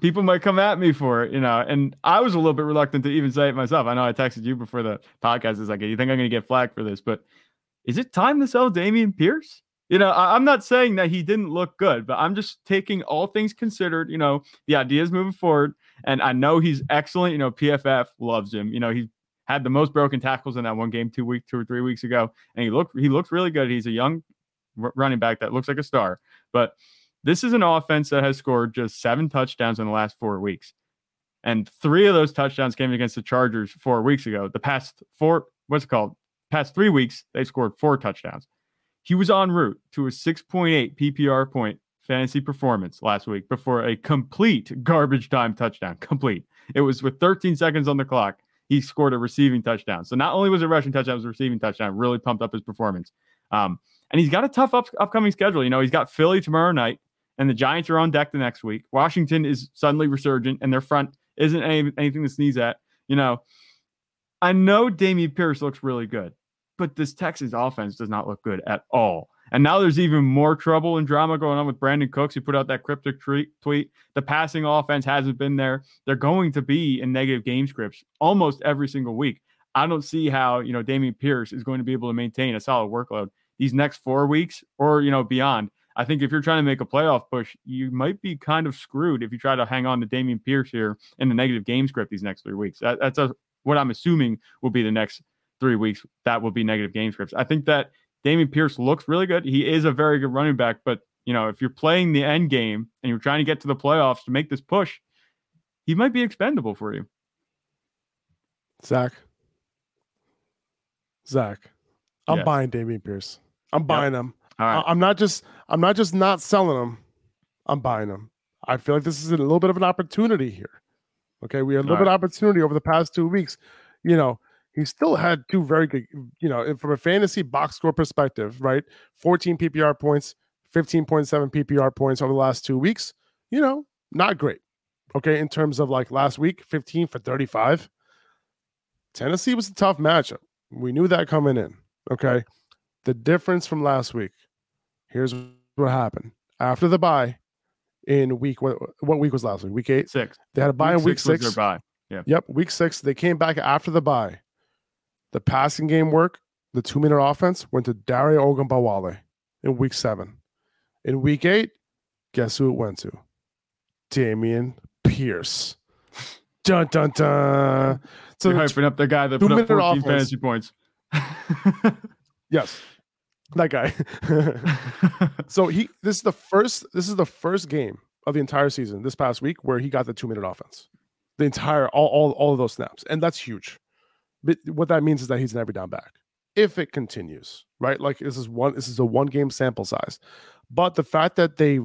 people might come at me for it, you know. And I was a little bit reluctant to even say it myself. I know I texted you before the podcast. Is like, you think I'm going to get flack for this? But is it time to sell Dameon Pierce? You know, I, am not saying that he didn't look good, but I'm just taking all things considered. You know, the ideas moving forward, and I know he's excellent. You know, PFF loves him. You know, he had the most broken tackles in that one game two week, two or three weeks ago, and he looked he looked really good. He's a young running back that looks like a star, but this is an offense that has scored just seven touchdowns in the last four weeks. And three of those touchdowns came against the Chargers four weeks ago. The past four, what's it called? Past three weeks, they scored four touchdowns. He was en route to a 6.8 PPR point fantasy performance last week before a complete garbage time touchdown. Complete. It was with 13 seconds on the clock. He scored a receiving touchdown. So not only was it a rushing touchdown, it was a receiving touchdown. Really pumped up his performance. Um, and he's got a tough up- upcoming schedule. You know, he's got Philly tomorrow night and the Giants are on deck the next week. Washington is suddenly resurgent, and their front isn't any, anything to sneeze at. You know, I know Dameon Pierce looks really good, but this Texas offense does not look good at all. And now there's even more trouble and drama going on with Brandin Cooks. He put out that cryptic tweet. The passing offense hasn't been there. They're going to be in negative game scripts almost every single week. I don't see how, you know, Dameon Pierce is going to be able to maintain a solid workload these next four weeks or, you know, beyond. I think if you're trying to make a playoff push, you might be kind of screwed if you try to hang on to Dameon Pierce here in the negative game script these next three weeks. That, that's a, what I'm assuming will be the next three weeks. That will be negative game scripts. I think that Dameon Pierce looks really good. He is a very good running back, but you know, if you're playing the end game and you're trying to get to the playoffs to make this push, he might be expendable for you. Zach. Zach. I'm buying Dameon Pierce. I'm buying yep. him. Right. I'm not just I'm not just not selling them. I'm buying them. I feel like this is a little bit of an opportunity here. Okay, we had a little All bit right. of opportunity over the past two weeks. You know, he still had two very good. You know, from a fantasy box score perspective, right? 14 PPR points, 15.7 PPR points over the last two weeks. You know, not great. Okay, in terms of like last week, 15 for 35. Tennessee was a tough matchup. We knew that coming in. Okay. The difference from last week, Here's what happened after the bye in week what, what week was last week? Week eight, six. They had a bye week in week six. six. bye. Yeah. Yep. Week six. They came back after the bye. The passing game work, the two minute offense went to Dare Ogunbowale in week seven. In week eight, guess who it went to? Dameon Pierce. Dun dun dun. So You're hyping up the guy that put up 14 offense. fantasy points. yes that guy. so he this is the first this is the first game of the entire season this past week where he got the two minute offense. The entire all all, all of those snaps. And that's huge. But what that means is that he's an every down back. If it continues, right? Like this is one this is a one game sample size. But the fact that they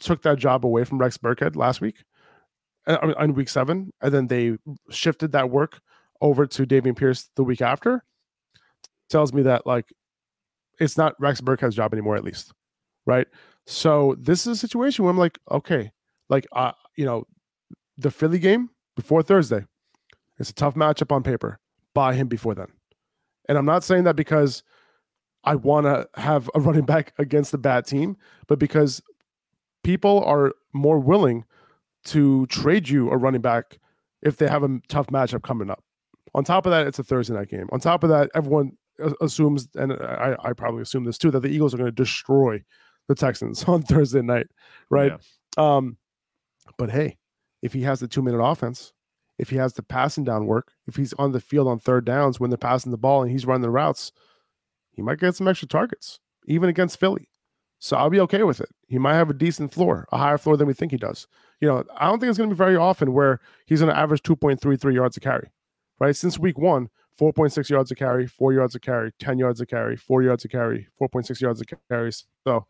took that job away from Rex Burkhead last week uh, on week seven, and then they shifted that work over to Dameon Pierce the week after tells me that like it's not Rex Burkhead's job anymore, at least. Right. So this is a situation where I'm like, okay, like uh, you know, the Philly game before Thursday, it's a tough matchup on paper. Buy him before then. And I'm not saying that because I want to have a running back against a bad team, but because people are more willing to trade you a running back if they have a tough matchup coming up. On top of that, it's a Thursday night game. On top of that, everyone assumes, and I, I probably assume this too, that the Eagles are going to destroy the Texans on Thursday night, right? Yeah. Um, but hey, if he has the two minute offense, if he has the passing down work, if he's on the field on third downs when they're passing the ball and he's running the routes, he might get some extra targets, even against Philly. So I'll be okay with it. He might have a decent floor, a higher floor than we think he does. You know, I don't think it's going to be very often where he's going to average 2.33 yards a carry, right? Since week one, 4.6 yards a carry, four yards a carry, 10 yards a carry, four yards a carry, 4.6 yards a carry. So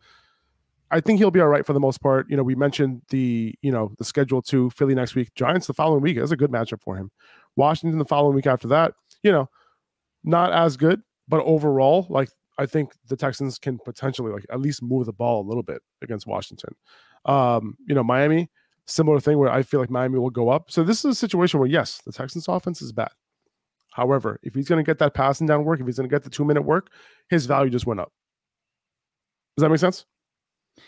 I think he'll be all right for the most part. You know, we mentioned the, you know, the schedule to Philly next week, Giants the following week. That's a good matchup for him. Washington the following week after that, you know, not as good, but overall, like I think the Texans can potentially like at least move the ball a little bit against Washington. Um, you know, Miami, similar thing where I feel like Miami will go up. So this is a situation where yes, the Texans offense is bad. However, if he's going to get that passing down work, if he's going to get the two minute work, his value just went up. Does that make sense?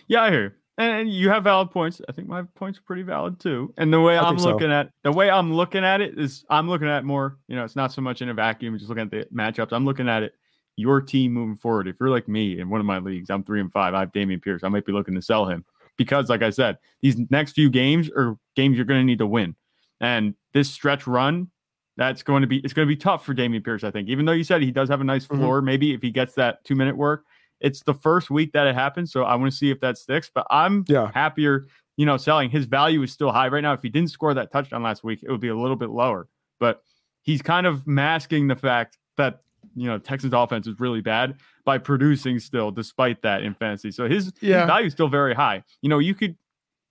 Yeah, I hear you. And you have valid points. I think my points are pretty valid too. And the way I am looking so. at the way I'm looking at it is I'm looking at more, you know, it's not so much in a vacuum, just looking at the matchups. I'm looking at it your team moving forward. If you're like me in one of my leagues, I'm three and five. I have Dameon Pierce. I might be looking to sell him because, like I said, these next few games are games you're going to need to win. And this stretch run, that's going to be it's going to be tough for Dameon Pierce. I think, even though you said he does have a nice mm-hmm. floor, mm-hmm. maybe if he gets that two minute work, it's the first week that it happens. So I want to see if that sticks. But I'm yeah. happier, you know, selling. His value is still high right now. If he didn't score that touchdown last week, it would be a little bit lower. But he's kind of masking the fact that you know Texans offense is really bad by producing still despite that in fantasy. So his, yeah. his value is still very high. You know, you could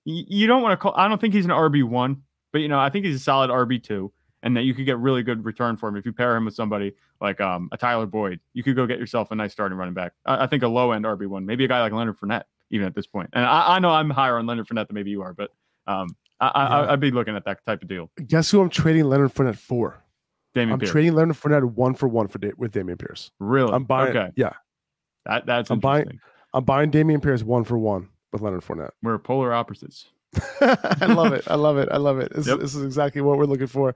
you don't want to call I don't think he's an RB1, but you know, I think he's a solid RB2 and that you could get really good return for him if you pair him with somebody like um, a Tyler Boyd. You could go get yourself a nice starting running back. I, I think a low end RB1, maybe a guy like Leonard Fournette even at this point. And I, I know I'm higher on Leonard Fournette than maybe you are, but um, I, yeah. I'd be looking at that type of deal. Guess who I'm trading Leonard Fournette for? Dameon I'm Pierce. trading Leonard Fournette one for one for with Dameon Pierce. Really? I'm buying. Okay. Yeah. That that's I'm buying. I'm buying Dameon Pierce one for one with Leonard Fournette. We're polar opposites. I love it. I love it. I love it. This, yep. this is exactly what we're looking for.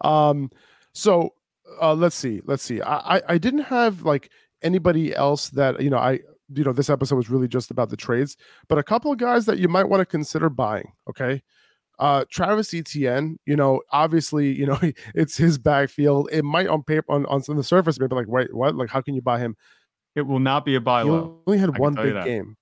Um, so uh, let's see, let's see. I, I I didn't have like anybody else that you know I you know this episode was really just about the trades, but a couple of guys that you might want to consider buying. Okay. Uh, Travis Etienne, you know, obviously, you know, it's his backfield. It might on paper on, on the surface maybe like, wait, what? Like, how can you buy him? It will not be a buy low. He only had one big game.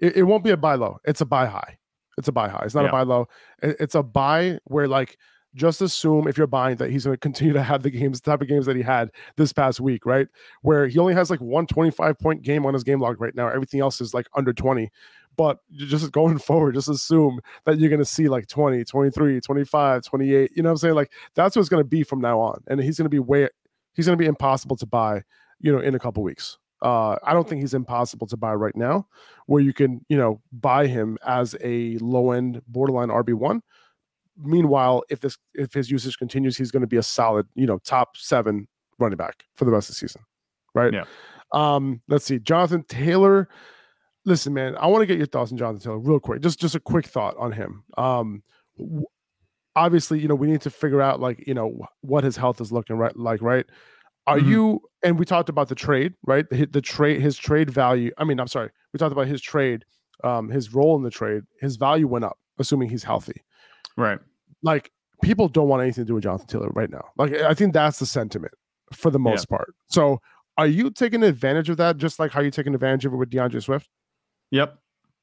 It, it, won't be a buy low. It's a buy high. It's a buy high. It's not yeah. a buy low. It, it's a buy where like just assume if you're buying that he's going to continue to have the games, the type of games that he had this past week, right? Where he only has like one 25 point game on his game log right now. Everything else is like under 20. But just going forward, just assume that you're going to see like 20, 23, 25, 28. You know what I'm saying? Like that's what it's going to be from now on. And he's going to be way, he's going to be impossible to buy, you know, in a couple weeks. Uh, I don't think he's impossible to buy right now, where you can, you know, buy him as a low end borderline RB1 meanwhile, if this if his usage continues, he's going to be a solid, you know, top seven running back for the rest of the season. Right. Yeah. Um, let's see. Jonathan Taylor. Listen, man, I want to get your thoughts on Jonathan Taylor real quick. Just just a quick thought on him. Um obviously, you know, we need to figure out like, you know, what his health is looking right like, right? Are mm-hmm. you and we talked about the trade, right? The, the trade his trade value. I mean, I'm sorry. We talked about his trade, um, his role in the trade. His value went up, assuming he's healthy. Right. Like people don't want anything to do with Jonathan Taylor right now. Like I think that's the sentiment for the most yeah. part. So are you taking advantage of that just like how you're taking advantage of it with D'Andre Swift? Yep.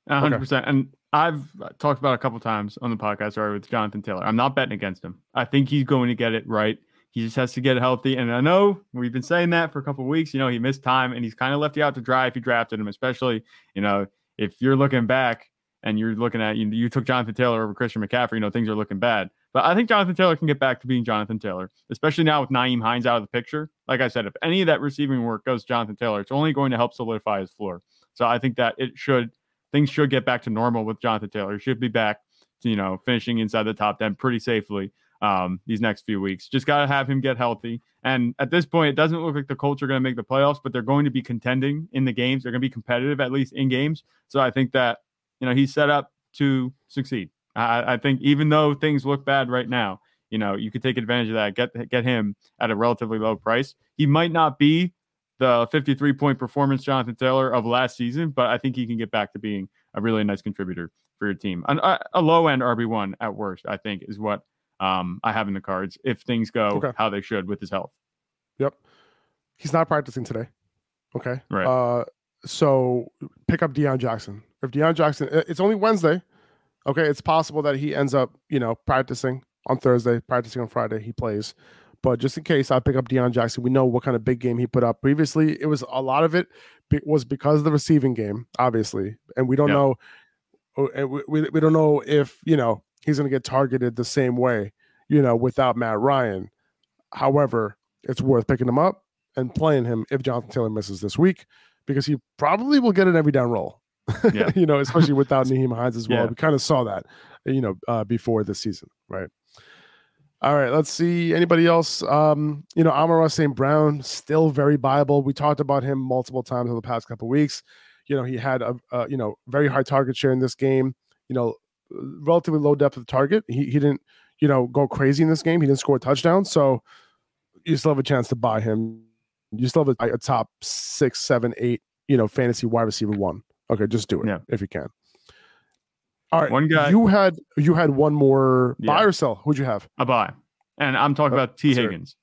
100%. Okay. And I've talked about a couple times on the podcast already with Jonathan Taylor. I'm not betting against him. I think he's going to get it right. He just has to get healthy. And I know we've been saying that for a couple weeks. You know, he missed time and he's kind of left you out to dry if you drafted him, especially, you know, if you're looking back and you're looking at you, you took Jonathan Taylor over Christian McCaffrey, you know things are looking bad. But I think Jonathan Taylor can get back to being Jonathan Taylor, especially now with Nyheim Hines out of the picture. Like I said, if any of that receiving work goes Jonathan Taylor, it's only going to help solidify his floor. So I think that it should things should get back to normal with Jonathan Taylor. He should be back to, you know, finishing inside the top 10 pretty safely. um, these next few weeks. Just got to have him get healthy. And at this point, it doesn't look like the Colts are going to make the playoffs, but they're going to be contending in the games. They're going to be competitive, at least in games. So I think that, you know, he's set up to succeed. I, I think even though things look bad right now, you know, you could take advantage of that, get get him at a relatively low price. He might not be the 53 point performance Jonathan Taylor of last season, but I think he can get back to being a really nice contributor for your team. An, a, a low end RB1 at worst, I think, is what um, I have in the cards if things go okay. how they should with his health. Yep. He's not practicing today. Okay. Right. Uh, so pick up Deon Jackson. If Deon Jackson, it's only Wednesday. Okay. It's possible that he ends up, you know, practicing on Thursday, practicing on Friday. He plays. But just in case, I pick up Deon Jackson. We know what kind of big game he put up previously. It was a lot of it was because of the receiving game, obviously, and we don't know. Uh, we, we, we don't know if you know he's going to get targeted the same way, you know, without Matt Ryan. However, it's worth picking him up and playing him if Jonathan Taylor misses this week because he probably will get an every down role. Yeah. you know, especially without Nyheim Hines as well. Yeah. We kind of saw that, you know, uh, before this season, right? All right, let's see. Anybody else? Um, you know, Amon-Ra St. Brown, still very viable. We talked about him multiple times over the past couple weeks. You know, he had a, a, you know very high target share in this game. You know, relatively low depth of target. He he didn't you know go crazy in this game. He didn't score a touchdown, so you still have a chance to buy him. You still have a, a top six, seven, eight, you know, fantasy wide receiver one. Okay, just do it yeah. if you can. All right. One guy. You had you had one more yeah. buy or sell. Who'd you have? A buy. And I'm talking uh, about Tee Higgins.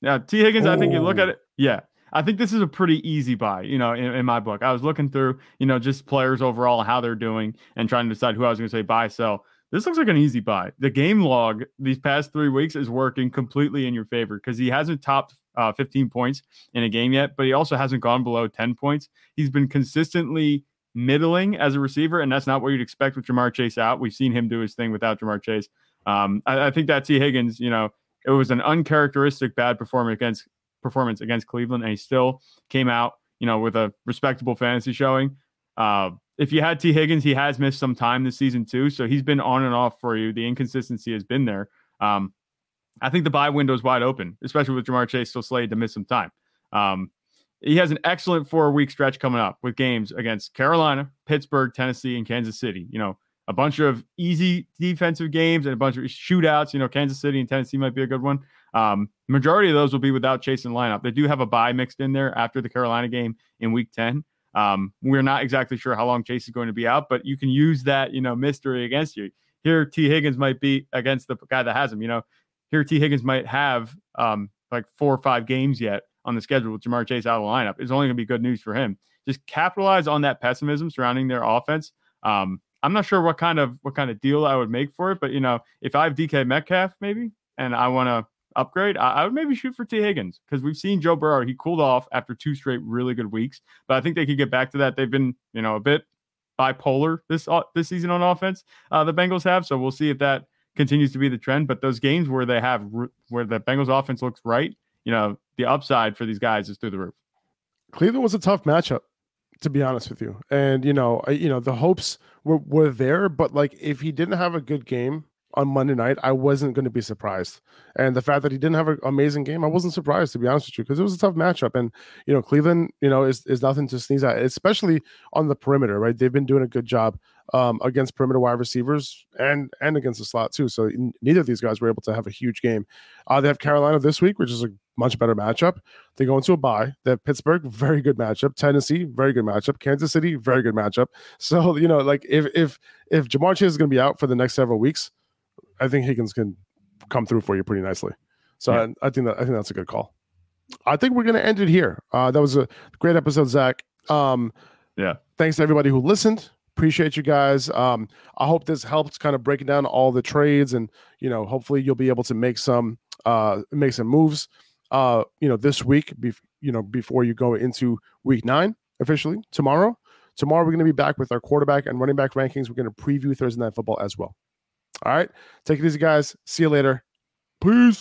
Yeah, Tee Higgins, Ooh. I think you look at it. Yeah. I think this is a pretty easy buy, you know, in, in, my book. I was looking through, you know, just players overall, how they're doing, and trying to decide who I was going to say buy, sell. This looks like an easy buy. The game log these past three weeks is working completely in your favor because he hasn't topped uh, 15 points in a game yet, but he also hasn't gone below 10 points. He's been consistently middling as a receiver, and that's not what you'd expect with Ja'Marr Chase out. We've seen him do his thing without Ja'Marr Chase. Um, I, I, think that Tee Higgins, you know, it was an uncharacteristic bad performance against performance against Cleveland, and he still came out, you know, with a respectable fantasy showing. Uh, if you had Tee Higgins, he has missed some time this season too, so he's been on and off for you. The inconsistency has been there. Um, I think the buy window is wide open, especially with Ja'Marr Chase still slated to miss some time. Um, he has an excellent four week stretch coming up with games against Carolina, Pittsburgh, Tennessee, and Kansas City. You know, a bunch of easy defensive games and a bunch of shootouts. You know, Kansas City and Tennessee might be a good one. Um, majority of those will be without Chase in lineup. They do have a buy mixed in there after the Carolina game in week 10. Um, we're not exactly sure how long Chase is going to be out, but you can use that, you know, mystery against you. Here, Tee Higgins might be against the guy that has him. You know, here Tee Higgins might have um, like four or five games yet on the schedule with Ja'Marr Chase out of the lineup is only going to be good news for him. Just capitalize on that pessimism surrounding their offense. Um, I'm not sure what kind of what kind of deal I would make for it, but you know, if I have DK Metcalf maybe and I want to upgrade, I, I, would maybe shoot for Tee Higgins because we've seen Joe Burrow. He cooled off after two straight really good weeks, but I think they could get back to that. They've been you know a bit bipolar this uh, this season on offense. Uh, the Bengals have, so we'll see if that continues to be the trend. But those games where they have where the Bengals offense looks right, you know, the upside for these guys is through the roof. Cleveland was a tough matchup, to be honest with you. And you know, you know, the hopes were were there, but like if he didn't have a good game on Monday night, I wasn't going to be surprised. And the fact that he didn't have an amazing game, I wasn't surprised to be honest with you, because it was a tough matchup. And you know, Cleveland, you know, is is nothing to sneeze at, especially on the perimeter, right? They've been doing a good job um, against perimeter wide receivers and and against the slot too. So neither of these guys were able to have a huge game. Uh, they have Carolina this week, which is a much better matchup. They go into a bye. They have Pittsburgh, very good matchup. Tennessee, very good matchup. Kansas City, very good matchup. So you know, like if if if Ja'Marr Chase is going to be out for the next several weeks, I think Higgins can come through for you pretty nicely. So yeah. I, I, think that I think that's a good call. I think we're going to end it here. Uh, that was a great episode, Zach. Um, yeah. Thanks to everybody who listened. Appreciate you guys. Um, I hope this helps kind of breaking down all the trades, and you know, hopefully you'll be able to make some uh, make some moves uh, you know, this week, be, you know, before you go into week nine officially tomorrow. Tomorrow, we're going to be back with our quarterback and running back rankings. We're going to preview Thursday Night Football as well. All right. Take it easy, guys. See you later. Peace.